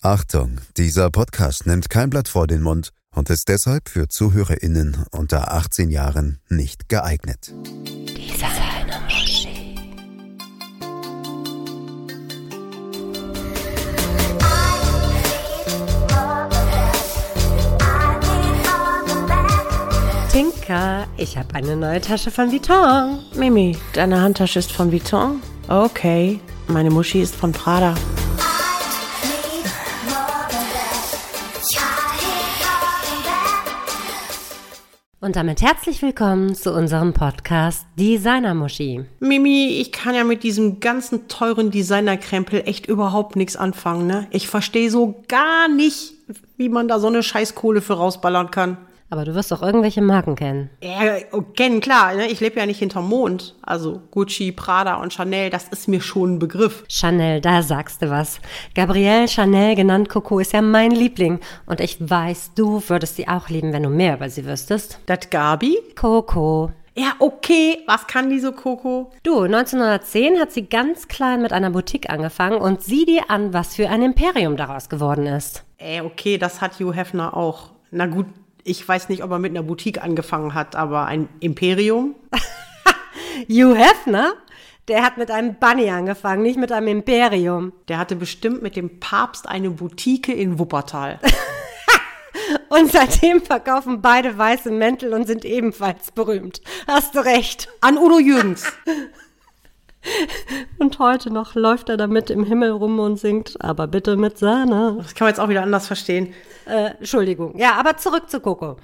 Achtung, dieser Podcast nimmt kein Blatt vor den Mund und ist deshalb für ZuhörerInnen unter 18 Jahren nicht geeignet. Tinka, ich habe eine neue Tasche von Vuitton. Mimi, deine Handtasche ist von Vuitton? Okay. Meine Muschi ist von Prada. Und damit herzlich willkommen zu unserem Podcast Designer Muschi. Mimi, ich kann ja mit diesem ganzen teuren Designerkrempel echt überhaupt nichts anfangen, ne? Ich verstehe so gar nicht, wie man da so eine Scheißkohle für rausballern kann. Aber du wirst doch irgendwelche Marken kennen. Ja, oh, kennen, klar. Ne? Ich lebe ja nicht hinterm Mond. Also Gucci, Prada und Chanel, das ist mir schon ein Begriff. Chanel, da sagst du was. Gabrielle Chanel, genannt Coco, ist ja mein Liebling. Und ich weiß, du würdest sie auch lieben, wenn du mehr über sie wüsstest. Das Gabi? Coco. Ja, okay. Was kann diese Coco? Du, 1910 hat sie ganz klein mit einer Boutique angefangen und sieh dir an, was für ein Imperium daraus geworden ist. Äh, okay, das hat Hugh Hefner auch. Na gut, ich weiß nicht, ob er mit einer Boutique angefangen hat, aber ein Imperium. Hugh Hefner? Der hat mit einem Bunny angefangen, nicht mit einem Imperium. Der hatte bestimmt mit dem Papst eine Boutique in Wuppertal. Und seitdem verkaufen beide weiße Mäntel und sind ebenfalls berühmt. Hast du recht. An Udo Jürgens. Und heute noch läuft er damit im Himmel rum und singt, aber bitte mit Sahne. Das kann man jetzt auch wieder anders verstehen. Äh, Entschuldigung. Ja, aber zurück zu Coco.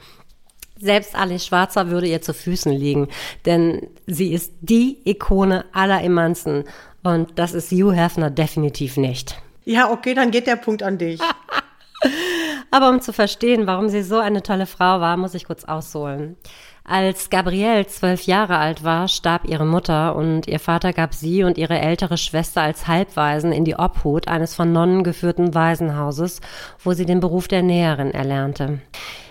Selbst Alice Schwarzer würde ihr zu Füßen liegen, denn sie ist die Ikone aller Emanzen. Und das ist Hugh Hefner definitiv nicht. Ja, okay, dann geht der Punkt an dich. Aber um zu verstehen, warum sie so eine tolle Frau war, muss ich kurz ausholen. Als Gabrielle zwölf Jahre alt war, starb ihre Mutter und ihr Vater gab sie und ihre ältere Schwester als Halbwaisen in die Obhut eines von Nonnen geführten Waisenhauses, wo sie den Beruf der Näherin erlernte.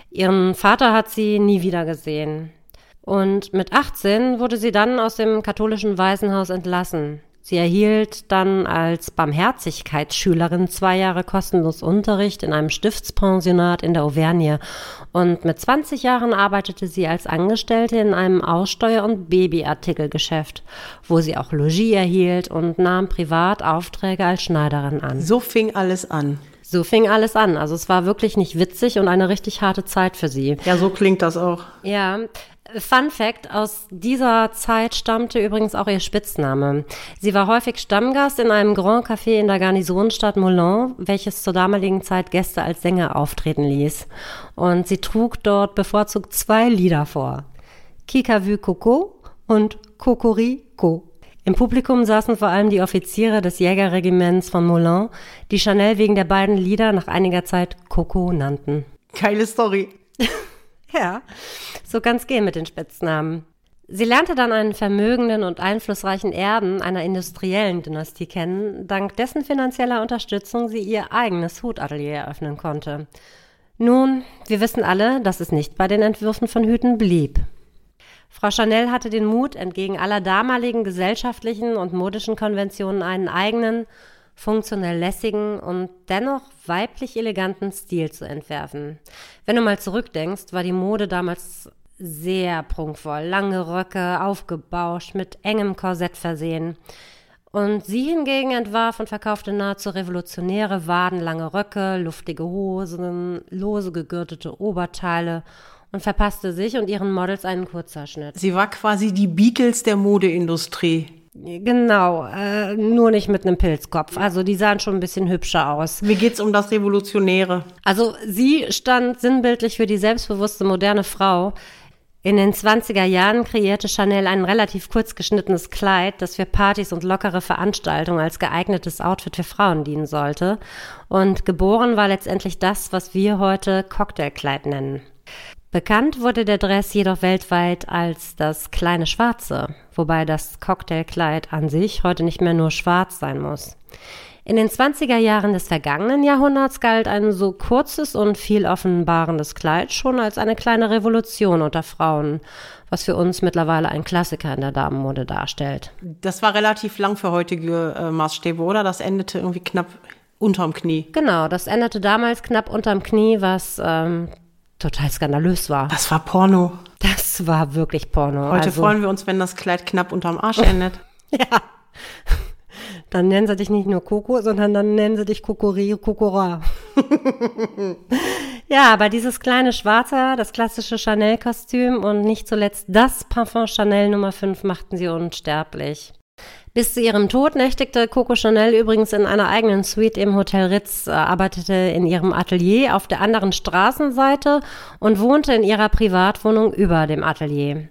Ihren Vater hat sie nie wieder gesehen. Und mit 18 wurde sie dann aus dem katholischen Waisenhaus entlassen. Sie erhielt dann als Barmherzigkeitsschülerin zwei Jahre kostenlos Unterricht in einem Stiftspensionat in der Auvergne und mit 20 Jahren arbeitete sie als Angestellte in einem Aussteuer- und Babyartikelgeschäft, wo sie auch Logis erhielt und nahm privat Aufträge als Schneiderin an. So fing alles an. So fing alles an. Also es war wirklich nicht witzig und eine richtig harte Zeit für sie. Ja, so klingt das auch. Ja, Fun Fact, aus dieser Zeit stammte übrigens auch ihr Spitzname. Sie war häufig Stammgast in einem Grand Café in der Garnisonstadt Moulin, welches zur damaligen Zeit Gäste als Sänger auftreten ließ. Und sie trug dort bevorzugt zwei Lieder vor. Kika vu Coco und Cocorico. Im Publikum saßen vor allem die Offiziere des Jägerregiments von Moulin, die Chanel wegen der beiden Lieder nach einiger Zeit Coco nannten. Geile Story. Ja, so kann's gehen mit den Spitznamen. Sie lernte dann einen vermögenden und einflussreichen Erben einer industriellen Dynastie kennen, dank dessen finanzieller Unterstützung sie ihr eigenes Hutatelier eröffnen konnte. Nun, wir wissen alle, dass es nicht bei den Entwürfen von Hüten blieb. Frau Chanel hatte den Mut, entgegen aller damaligen gesellschaftlichen und modischen Konventionen einen eigenen, funktionell lässigen und dennoch weiblich eleganten Stil zu entwerfen. Wenn du mal zurückdenkst, war die Mode damals sehr prunkvoll, lange Röcke, aufgebauscht, mit engem Korsett versehen. Und sie hingegen entwarf und verkaufte nahezu revolutionäre wadenlange Röcke, luftige Hosen, lose gegürtete Oberteile und verpasste sich und ihren Models einen Kurzerschnitt. Sie war quasi die Beatles der Modeindustrie. Genau, äh, nur nicht mit einem Pilzkopf. Also die sahen schon ein bisschen hübscher aus. Mir geht's um das Revolutionäre. Also sie stand sinnbildlich für die selbstbewusste moderne Frau. In den 20er Jahren kreierte Chanel ein relativ kurz geschnittenes Kleid, das für Partys und lockere Veranstaltungen als geeignetes Outfit für Frauen dienen sollte. Und geboren war letztendlich das, was wir heute Cocktailkleid nennen. Bekannt wurde der Dress jedoch weltweit als das kleine Schwarze, wobei das Cocktailkleid an sich heute nicht mehr nur schwarz sein muss. In den 20er Jahren des vergangenen Jahrhunderts galt ein so kurzes und viel offenbarendes Kleid schon als eine kleine Revolution unter Frauen, was für uns mittlerweile ein Klassiker in der Damenmode darstellt. Das war relativ lang für heutige äh, Maßstäbe, oder? Das endete irgendwie knapp unterm Knie. Genau, das endete damals knapp unterm Knie, was ähm, total skandalös war. Das war Porno. Das war wirklich Porno. Heute also, freuen wir uns, wenn das Kleid knapp unterm Arsch endet. Ja. Dann nennen sie dich nicht nur Coco, sondern dann nennen sie dich Kokori Kokora. ja, aber dieses kleine Schwarze, das klassische Chanel-Kostüm und nicht zuletzt das Parfum Chanel Nummer 5 machten sie unsterblich. Bis zu ihrem Tod nächtigte Coco Chanel übrigens in einer eigenen Suite im Hotel Ritz, äh, arbeitete in ihrem Atelier auf der anderen Straßenseite und wohnte in ihrer Privatwohnung über dem Atelier.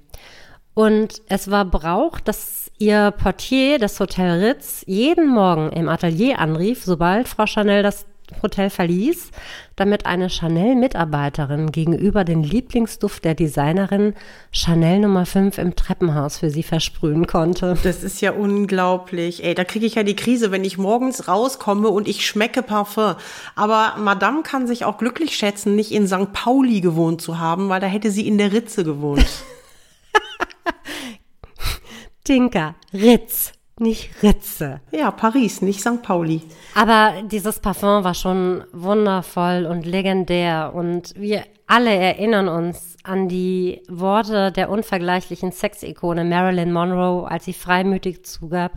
Und es war Brauch, dass ihr Portier des Hotel Ritz jeden Morgen im Atelier anrief, sobald Frau Chanel das Hotel verließ, damit eine Chanel-Mitarbeiterin gegenüber den Lieblingsduft der Designerin Chanel Nummer 5 im Treppenhaus für sie versprühen konnte. Das ist ja unglaublich. Ey, da kriege ich ja die Krise, wenn ich morgens rauskomme und ich schmecke Parfum. Aber Madame kann sich auch glücklich schätzen, nicht in St. Pauli gewohnt zu haben, weil da hätte sie in der Ritze gewohnt. Tinker, Ritz, nicht Ritze. ja, Paris, nicht St. Pauli. Aber dieses Parfum war schon wundervoll und legendär und wir alle erinnern uns an die Worte der unvergleichlichen Sexikone Marilyn Monroe, als sie freimütig zugab,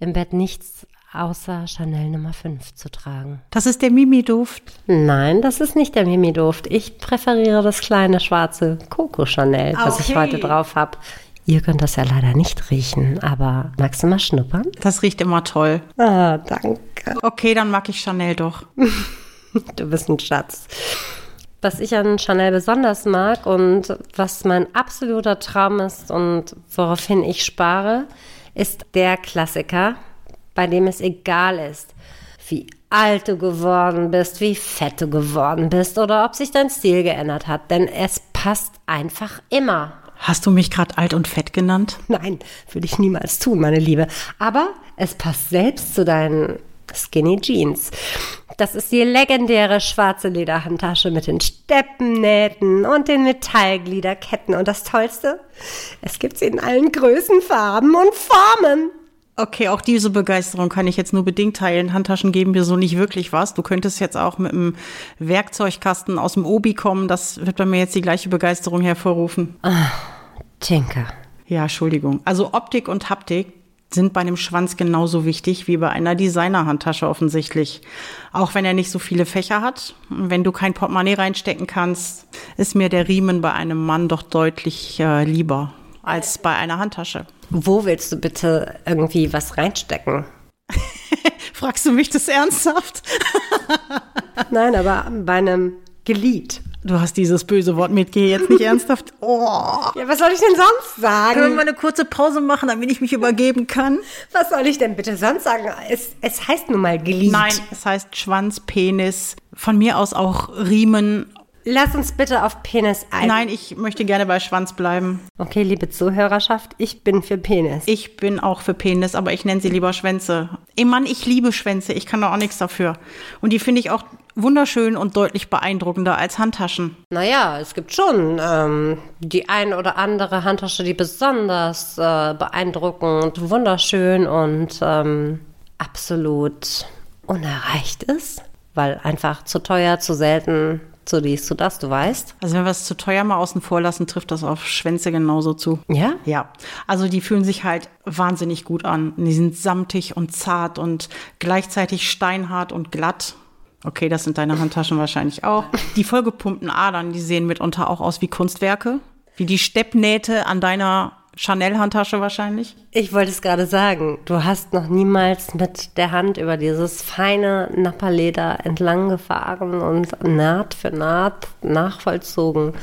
im Bett nichts außer Chanel Nummer 5 zu tragen. Das ist der Mimi-Duft. Nein, das ist nicht der Mimi-Duft. Ich präferiere das kleine schwarze Coco Chanel, was ich heute drauf habe. Ihr könnt das ja leider nicht riechen, aber magst du mal schnuppern? Das riecht immer toll. Ah, danke. Okay, dann mag ich Chanel doch. Du bist ein Schatz. Was ich an Chanel besonders mag und was mein absoluter Traum ist und woraufhin ich spare, ist der Klassiker, bei dem es egal ist, wie alt du geworden bist, wie fett du geworden bist oder ob sich dein Stil geändert hat, denn es passt einfach immer. Hast du mich gerade alt und fett genannt? Nein, würde ich niemals tun, meine Liebe. Aber es passt selbst zu deinen Skinny Jeans. Das ist die legendäre schwarze Lederhandtasche mit den Steppennähten und den Metallgliederketten. Und das Tollste, es gibt sie in allen Größen, Farben und Formen. Okay, auch diese Begeisterung kann ich jetzt nur bedingt teilen. Handtaschen geben mir so nicht wirklich was. Du könntest jetzt auch mit einem Werkzeugkasten aus dem Obi kommen. Das wird bei mir jetzt die gleiche Begeisterung hervorrufen. Tinker. Ja, Entschuldigung. Also Optik und Haptik sind bei einem Schwanz genauso wichtig wie bei einer Designer-Handtasche offensichtlich. Auch wenn er nicht so viele Fächer hat. Und Wenn du kein Portemonnaie reinstecken kannst, ist mir der Riemen bei einem Mann doch deutlich äh, lieber als bei einer Handtasche. Wo willst du bitte irgendwie was reinstecken? Fragst du mich das ernsthaft? Nein, aber bei einem Glied. Du hast dieses böse Wort mit, geh jetzt nicht ernsthaft. Oh. Ja, was soll ich denn sonst Können wir sagen? mal eine kurze Pause machen, damit ich mich übergeben kann? Was soll ich denn bitte sonst sagen? Es, es heißt nun mal Glied. Nein, es heißt Schwanz, Penis, von mir aus auch Riemen. Lass uns bitte auf Penis ein. Nein, ich möchte gerne bei Schwanz bleiben. Okay, liebe Zuhörerschaft, ich bin für Penis. Ich bin auch für Penis, aber ich nenne sie lieber Schwänze. Ey Mann, ich liebe Schwänze, ich kann da auch nichts dafür. Und die finde ich auch wunderschön und deutlich beeindruckender als Handtaschen. Naja, es gibt schon ähm, die ein oder andere Handtasche, die besonders äh, beeindruckend, wunderschön und ähm, absolut unerreicht ist, weil einfach zu teuer, zu selten, zu dies, zu das, du weißt. Also wenn wir es zu teuer mal außen vor lassen, trifft das auf Schwänze genauso zu. Ja? Ja, also die fühlen sich halt wahnsinnig gut an. Die sind samtig und zart und gleichzeitig steinhart und glatt. Okay, das sind deine Handtaschen wahrscheinlich auch. Die vollgepumpten Adern, die sehen mitunter auch aus wie Kunstwerke. Wie die Steppnähte an deiner Chanel-Handtasche wahrscheinlich. Ich wollte es gerade sagen, du hast noch niemals mit der Hand über dieses feine Napperleder entlang gefahren und Naht für Naht nachvollzogen.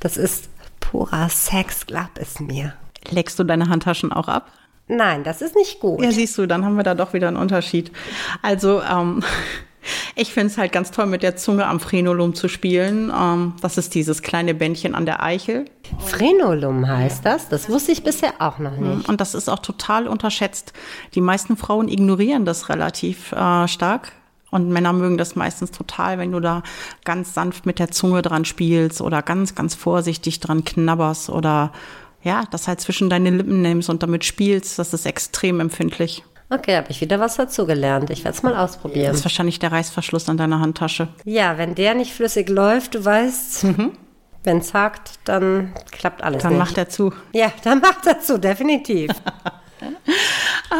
Das ist purer Sex, glaub es mir. Leckst du deine Handtaschen auch ab? Nein, das ist nicht gut. Ja, siehst du, dann haben wir da doch wieder einen Unterschied. Also, ähm, ich finde es halt ganz toll, mit der Zunge am Frenulum zu spielen. Ähm, das ist dieses kleine Bändchen an der Eichel. Frenulum heißt das. Das wusste ich bisher auch noch nicht. Und das ist auch total unterschätzt. Die meisten Frauen ignorieren das relativ äh, stark. Und Männer mögen das meistens total, wenn du da ganz sanft mit der Zunge dran spielst oder ganz, ganz vorsichtig dran knabberst oder ja, das halt zwischen deine Lippen nimmst und damit spielst. Das ist extrem empfindlich. Okay, habe ich wieder was dazugelernt. Ich werde es mal ausprobieren. Das ist wahrscheinlich der Reißverschluss an deiner Handtasche. Ja, wenn der nicht flüssig läuft, du weißt, wenn es hakt, dann klappt alles Dann nicht. macht er zu. ja, dann macht er zu, definitiv.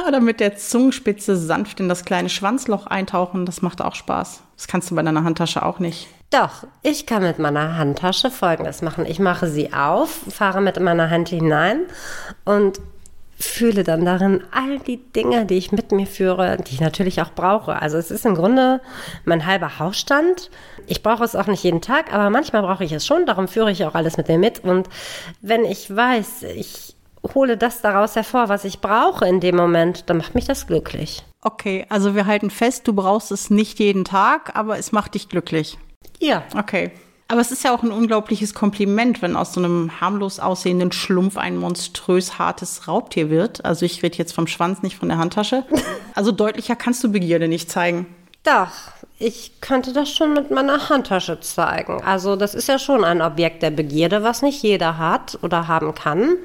Oder mit der Zungenspitze sanft in das kleine Schwanzloch eintauchen, das macht auch Spaß. Das kannst du bei deiner Handtasche auch nicht. Doch, ich kann mit meiner Handtasche Folgendes machen. Ich mache sie auf, fahre mit meiner Hand hinein und fühle dann darin all die Dinge, die ich mit mir führe, die ich natürlich auch brauche. Also es ist im Grunde mein halber Hausstand. Ich brauche es auch nicht jeden Tag, aber manchmal brauche ich es schon. Darum führe ich auch alles mit mir mit. Und wenn ich weiß, ich hole das daraus hervor, was ich brauche in dem Moment, dann macht mich das glücklich. Okay, also wir halten fest, du brauchst es nicht jeden Tag, aber es macht dich glücklich. Ja. Okay. Aber es ist ja auch ein unglaubliches Kompliment, wenn aus so einem harmlos aussehenden Schlumpf ein monströs hartes Raubtier wird. Also ich rede jetzt vom Schwanz, nicht von der Handtasche. Also deutlicher kannst du Begierde nicht zeigen. Doch, ich könnte das schon mit meiner Handtasche zeigen. Also das ist ja schon ein Objekt der Begierde, was nicht jeder hat oder haben kann.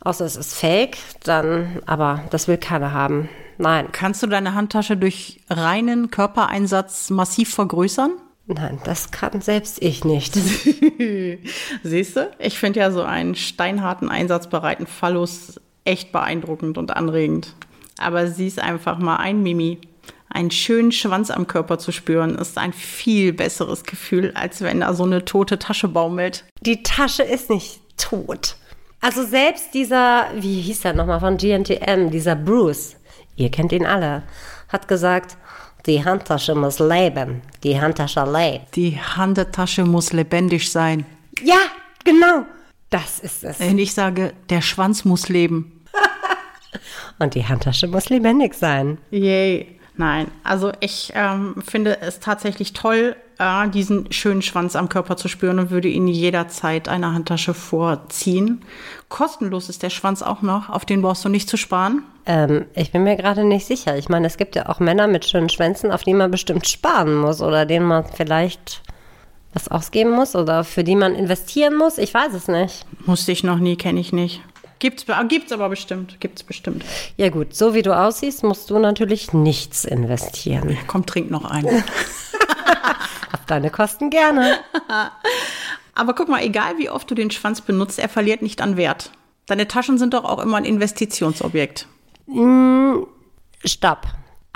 Außer es ist fake, dann, aber das will keiner haben. Nein, Kannst du deine Handtasche durch reinen Körpereinsatz massiv vergrößern? Nein, das kann selbst ich nicht. Siehst du? Ich finde ja so einen steinharten, einsatzbereiten Phallus echt beeindruckend und anregend. Aber siehst einfach mal ein Mimi. Einen schönen Schwanz am Körper zu spüren, ist ein viel besseres Gefühl, als wenn da so eine tote Tasche baumelt. Die Tasche ist nicht tot. Also selbst dieser, wie hieß der nochmal von GNTM, dieser Bruce, ihr kennt ihn alle, hat gesagt, die Handtasche muss leben. Die Handtasche lebt. Die Handtasche muss lebendig sein. Ja, genau. Das ist es. Und ich sage, der Schwanz muss leben. Und die Handtasche muss lebendig sein. Yay. Nein, also ich ähm, finde es tatsächlich toll, äh, diesen schönen Schwanz am Körper zu spüren und würde ihn jederzeit einer Handtasche vorziehen. Kostenlos ist der Schwanz auch noch, auf den brauchst du nicht zu sparen. Ähm, ich bin mir gerade nicht sicher. Ich meine, es gibt ja auch Männer mit schönen Schwänzen, auf die man bestimmt sparen muss oder denen man vielleicht was ausgeben muss oder für die man investieren muss. Ich weiß es nicht. Musste ich noch nie, kenne ich nicht. Gibt's, be- gibt's aber bestimmt, gibt's bestimmt. Ja gut, so wie du aussiehst, musst du natürlich nichts investieren. Komm, trink noch einen. Auf deine Kosten gerne. aber guck mal, egal wie oft du den Schwanz benutzt, er verliert nicht an Wert. Deine Taschen sind doch auch immer ein Investitionsobjekt. Stopp.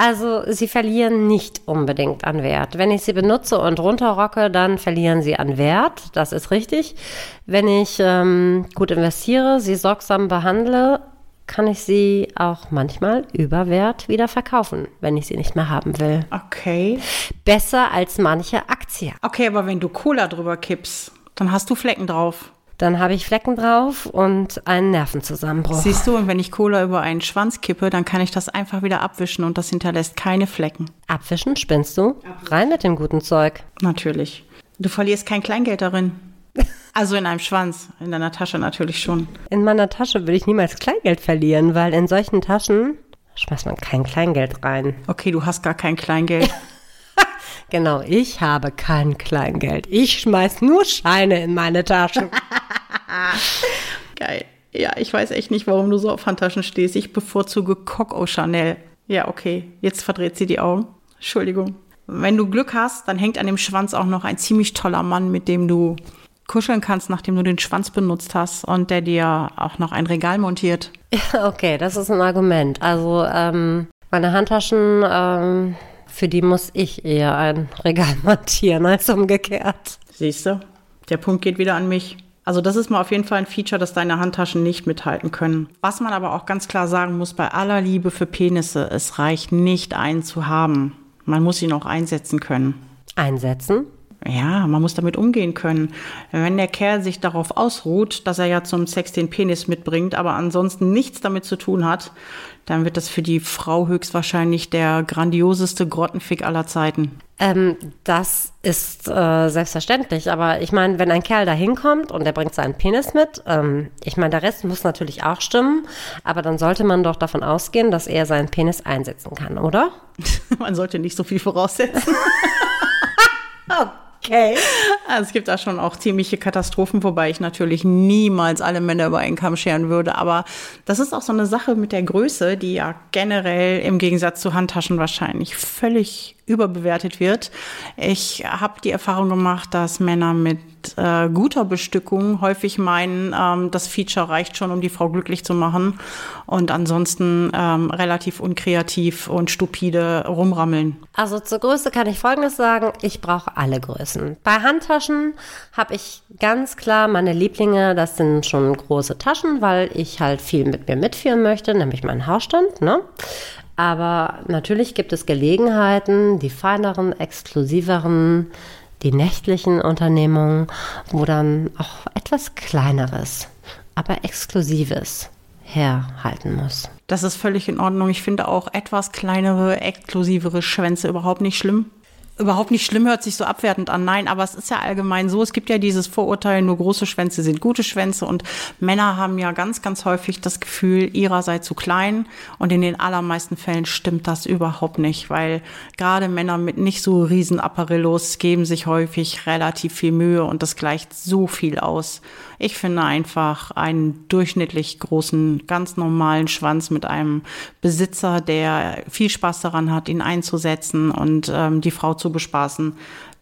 Also sie verlieren nicht unbedingt an Wert. Wenn ich sie benutze und runterrocke, dann verlieren sie an Wert. Das ist richtig. Wenn ich ähm, gut investiere, sie sorgsam behandle, kann ich sie auch manchmal über Wert wieder verkaufen, wenn ich sie nicht mehr haben will. Okay. Besser als manche Aktie. Okay, aber wenn du Cola drüber kippst, dann hast du Flecken drauf. Dann habe ich Flecken drauf und einen Nervenzusammenbruch. Siehst du, und wenn ich Cola über einen Schwanz kippe, dann kann ich das einfach wieder abwischen und das hinterlässt keine Flecken. Abwischen, spinnst du? Rein mit dem guten Zeug. Natürlich. Du verlierst kein Kleingeld darin. Also in einem Schwanz, in deiner Tasche natürlich schon. In meiner Tasche würde ich niemals Kleingeld verlieren, weil in solchen Taschen schmeißt man kein Kleingeld rein. Okay, du hast gar kein Kleingeld. Genau, ich habe kein Kleingeld. Ich schmeiß nur Scheine in meine Taschen. Geil. Ja, ich weiß echt nicht, warum du so auf Handtaschen stehst. Ich bevorzuge Coco Chanel. Ja, okay. Jetzt verdreht sie die Augen. Entschuldigung. Wenn du Glück hast, dann hängt an dem Schwanz auch noch ein ziemlich toller Mann, mit dem du kuscheln kannst, nachdem du den Schwanz benutzt hast und der dir auch noch ein Regal montiert. okay, das ist ein Argument. Also ähm, meine Handtaschen, ähm, für die muss ich eher ein Regal montieren als umgekehrt. Siehst du? Der Punkt geht wieder an mich. Also das ist mal auf jeden Fall ein Feature, das deine Handtaschen nicht mithalten können. Was man aber auch ganz klar sagen muss, bei aller Liebe für Penisse, es reicht nicht, einen zu haben. Man muss ihn auch einsetzen können. Einsetzen. Ja, man muss damit umgehen können. Wenn der Kerl sich darauf ausruht, dass er ja zum Sex den Penis mitbringt, aber ansonsten nichts damit zu tun hat, dann wird das für die Frau höchstwahrscheinlich der grandioseste Grottenfick aller Zeiten. Ähm, das ist äh, selbstverständlich, aber ich meine, wenn ein Kerl da hinkommt und der bringt seinen Penis mit, ähm, ich meine, der Rest muss natürlich auch stimmen, aber dann sollte man doch davon ausgehen, dass er seinen Penis einsetzen kann, oder? Man sollte nicht so viel voraussetzen. Okay. Also es gibt da schon auch ziemliche Katastrophen, wobei ich natürlich niemals alle Männer über einen Kamm scheren würde. Aber das ist auch so eine Sache mit der Größe, die ja generell im Gegensatz zu Handtaschen wahrscheinlich völlig überbewertet wird. Ich habe die Erfahrung gemacht, dass Männer mit äh, guter Bestückung häufig meinen, ähm, das Feature reicht schon, um die Frau glücklich zu machen und ansonsten ähm, relativ unkreativ und stupide rumrammeln. Also zur Größe kann ich Folgendes sagen, ich brauche alle Größen. Bei Handtaschen habe ich ganz klar meine Lieblinge, das sind schon große Taschen, weil ich halt viel mit mir mitführen möchte, nämlich meinen Haarstand. Ne? Aber natürlich gibt es Gelegenheiten, die feineren, exklusiveren, die nächtlichen Unternehmungen, wo dann auch etwas kleineres, aber exklusives herhalten muss. Das ist völlig in Ordnung. Ich finde auch etwas kleinere, exklusivere Schwänze überhaupt nicht schlimm überhaupt nicht schlimm, hört sich so abwertend an. Nein, aber es ist ja allgemein so. Es gibt ja dieses Vorurteil, nur große Schwänze sind gute Schwänze und Männer haben ja ganz, ganz häufig das Gefühl, ihrer sei zu klein und in den allermeisten Fällen stimmt das überhaupt nicht, weil gerade Männer mit nicht so riesen Apparillos geben sich häufig relativ viel Mühe und das gleicht so viel aus. Ich finde einfach einen durchschnittlich großen, ganz normalen Schwanz mit einem Besitzer, der viel Spaß daran hat, ihn einzusetzen und ähm, die Frau zu bespaßen,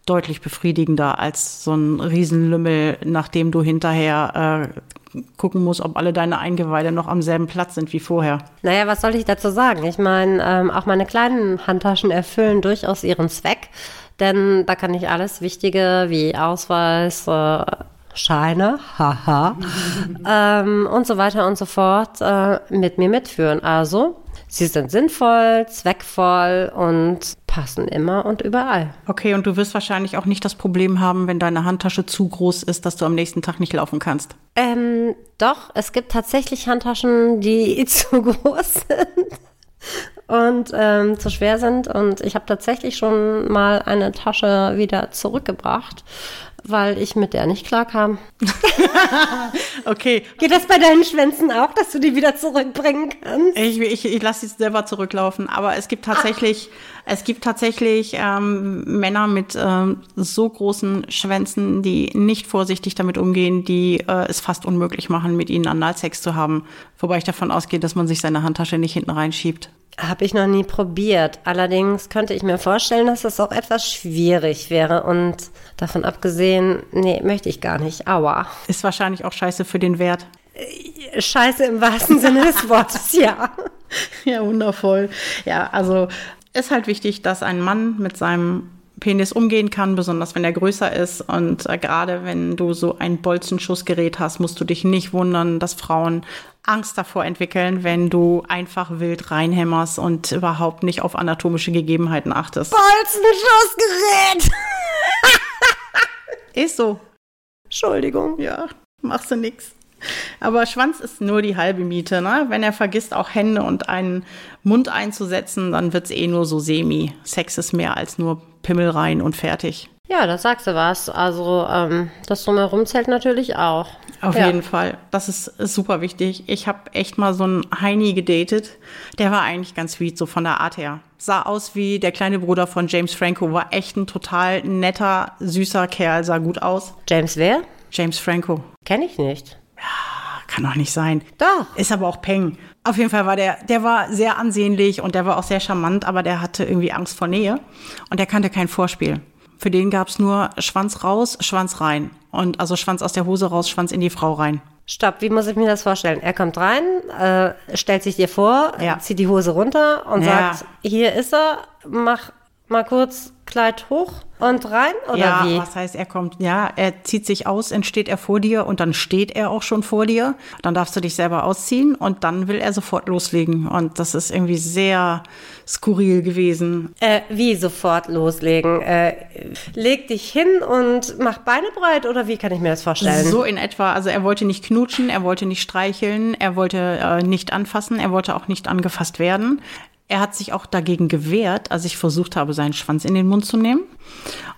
deutlich befriedigender als so ein Riesenlümmel, nachdem du hinterher äh, gucken musst, ob alle deine Eingeweide noch am selben Platz sind wie vorher. Naja, was soll ich dazu sagen? Ich meine, ähm, auch meine kleinen Handtaschen erfüllen durchaus ihren Zweck, denn da kann ich alles Wichtige wie Ausweis, äh, Scheine, haha, ähm, und so weiter und so fort äh, mit mir mitführen. Also, sie sind sinnvoll, zweckvoll und passen immer und überall. Okay, und du wirst wahrscheinlich auch nicht das Problem haben, wenn deine Handtasche zu groß ist, dass du am nächsten Tag nicht laufen kannst. Ähm, doch, es gibt tatsächlich Handtaschen, die zu groß sind und ähm, zu schwer sind. Und ich habe tatsächlich schon mal eine Tasche wieder zurückgebracht weil ich mit der nicht klarkam. okay. Geht das bei deinen Schwänzen auch, dass du die wieder zurückbringen kannst? Ich, ich, ich lasse sie selber zurücklaufen, aber es gibt tatsächlich, ah. Es gibt tatsächlich ähm, Männer mit ähm, so großen Schwänzen, die nicht vorsichtig damit umgehen, die äh, es fast unmöglich machen, mit ihnen Analsex zu haben. Wobei ich davon ausgehe, dass man sich seine Handtasche nicht hinten reinschiebt. Habe ich noch nie probiert. Allerdings könnte ich mir vorstellen, dass das auch etwas schwierig wäre. Und davon abgesehen, nee, möchte ich gar nicht. Aua. Ist wahrscheinlich auch scheiße für den Wert. Äh, scheiße im wahrsten Sinne des Wortes, ja. Ja, wundervoll. Ja, also ist halt wichtig, dass ein Mann mit seinem Penis umgehen kann, besonders wenn er größer ist. Und äh, gerade wenn du so ein Bolzenschussgerät hast, musst du dich nicht wundern, dass Frauen Angst davor entwickeln, wenn du einfach wild reinhämmerst und überhaupt nicht auf anatomische Gegebenheiten achtest. Bolzenschussgerät! ist so. Entschuldigung. Ja, machst du nix. Aber Schwanz ist nur die halbe Miete. Ne? Wenn er vergisst, auch Hände und einen Mund einzusetzen, dann wird es eh nur so semi. Sex ist mehr als nur Pimmel rein und fertig. Ja, da sagst du was. Also ähm, das drumherum zählt natürlich auch. Auf ja. jeden Fall. Das ist, ist super wichtig. Ich habe echt mal so einen Heini gedatet. Der war eigentlich ganz sweet, so von der Art her. Sah aus wie der kleine Bruder von James Franco. War echt ein total netter, süßer Kerl. Sah gut aus. James wer? James Franco. Kenne ich nicht. Ja, kann doch nicht sein. Doch. Ist aber auch Peng. Auf jeden Fall war der, der war sehr ansehnlich und der war auch sehr charmant, aber der hatte irgendwie Angst vor Nähe und der kannte kein Vorspiel. Für den gab's nur Schwanz raus, Schwanz rein. Und also Schwanz aus der Hose raus, Schwanz in die Frau rein. Stopp, wie muss ich mir das vorstellen? Er kommt rein, äh, stellt sich dir vor, ja. zieht die Hose runter und ja. sagt, hier ist er, mach mal kurz Kleid hoch und rein oder ja, wie? was heißt, er kommt, ja, er zieht sich aus, entsteht er vor dir und dann steht er auch schon vor dir. Dann darfst du dich selber ausziehen und dann will er sofort loslegen. Und das ist irgendwie sehr skurril gewesen. Äh, wie sofort loslegen? Äh, leg dich hin und mach Beine breit oder wie kann ich mir das vorstellen? So in etwa. Also er wollte nicht knutschen, er wollte nicht streicheln, er wollte äh, nicht anfassen, er wollte auch nicht angefasst werden. Er hat sich auch dagegen gewehrt, als ich versucht habe, seinen Schwanz in den Mund zu nehmen.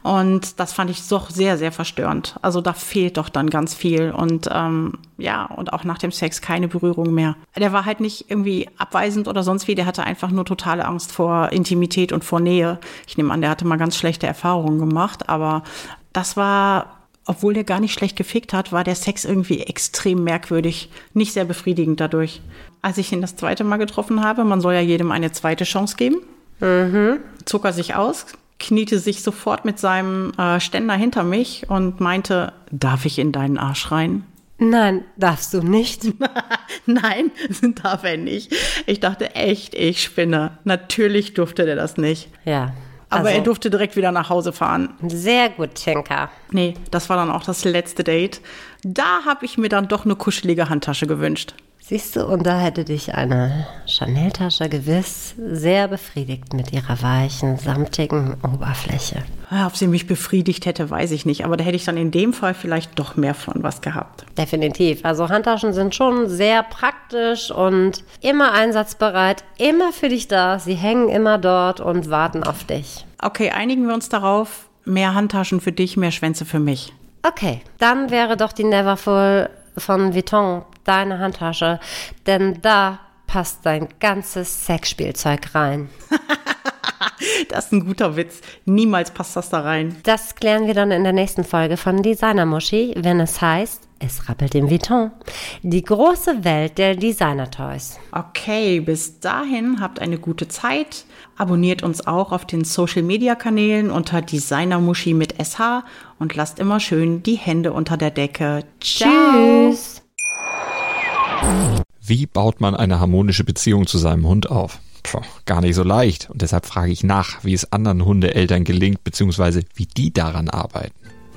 Und das fand ich doch sehr, sehr verstörend. Also da fehlt doch dann ganz viel. Und ähm, ja, und auch nach dem Sex keine Berührung mehr. Der war halt nicht irgendwie abweisend oder sonst wie. Der hatte einfach nur totale Angst vor Intimität und vor Nähe. Ich nehme an, der hatte mal ganz schlechte Erfahrungen gemacht. Aber das war obwohl der gar nicht schlecht gefickt hat, war der Sex irgendwie extrem merkwürdig, nicht sehr befriedigend dadurch. Als ich ihn das zweite Mal getroffen habe, man soll ja jedem eine zweite Chance geben, mhm. zog er sich aus, kniete sich sofort mit seinem äh, Ständer hinter mich und meinte, darf ich in deinen Arsch rein? Nein, darfst du nicht. Nein, darf er nicht. Ich dachte echt, ich spinne. Natürlich durfte der das nicht. Ja. Aber also, er durfte direkt wieder nach Hause fahren. Sehr gut, Tinker. Nee, das war dann auch das letzte Date. Da habe ich mir dann doch eine kuschelige Handtasche gewünscht. Siehst du, und da hätte dich eine Chanel-Tasche gewiss sehr befriedigt mit ihrer weichen, samtigen Oberfläche. Ja, ob sie mich befriedigt hätte, weiß ich nicht. Aber da hätte ich dann in dem Fall vielleicht doch mehr von was gehabt. Definitiv. Also Handtaschen sind schon sehr praktisch und immer einsatzbereit, immer für dich da. Sie hängen immer dort und warten auf dich. Okay, einigen wir uns darauf. Mehr Handtaschen für dich, mehr Schwänze für mich. Okay, dann wäre doch die Neverfull von Vuitton deine Handtasche, denn da passt dein ganzes Sexspielzeug rein. das ist ein guter Witz. Niemals passt das da rein. Das klären wir dann in der nächsten Folge von Designer Muschi, wenn es heißt, es rappelt im Vuitton. Die große Welt der Designer Toys. Okay, bis dahin habt eine gute Zeit. Abonniert uns auch auf den Social Media Kanälen unter Designer Muschi mit SH und lasst immer schön die Hände unter der Decke. Tschüss. Wie baut man eine harmonische Beziehung zu seinem Hund auf? Puh, gar nicht so leicht. Und deshalb frage ich nach, wie es anderen Hundeeltern gelingt, beziehungsweise wie die daran arbeiten.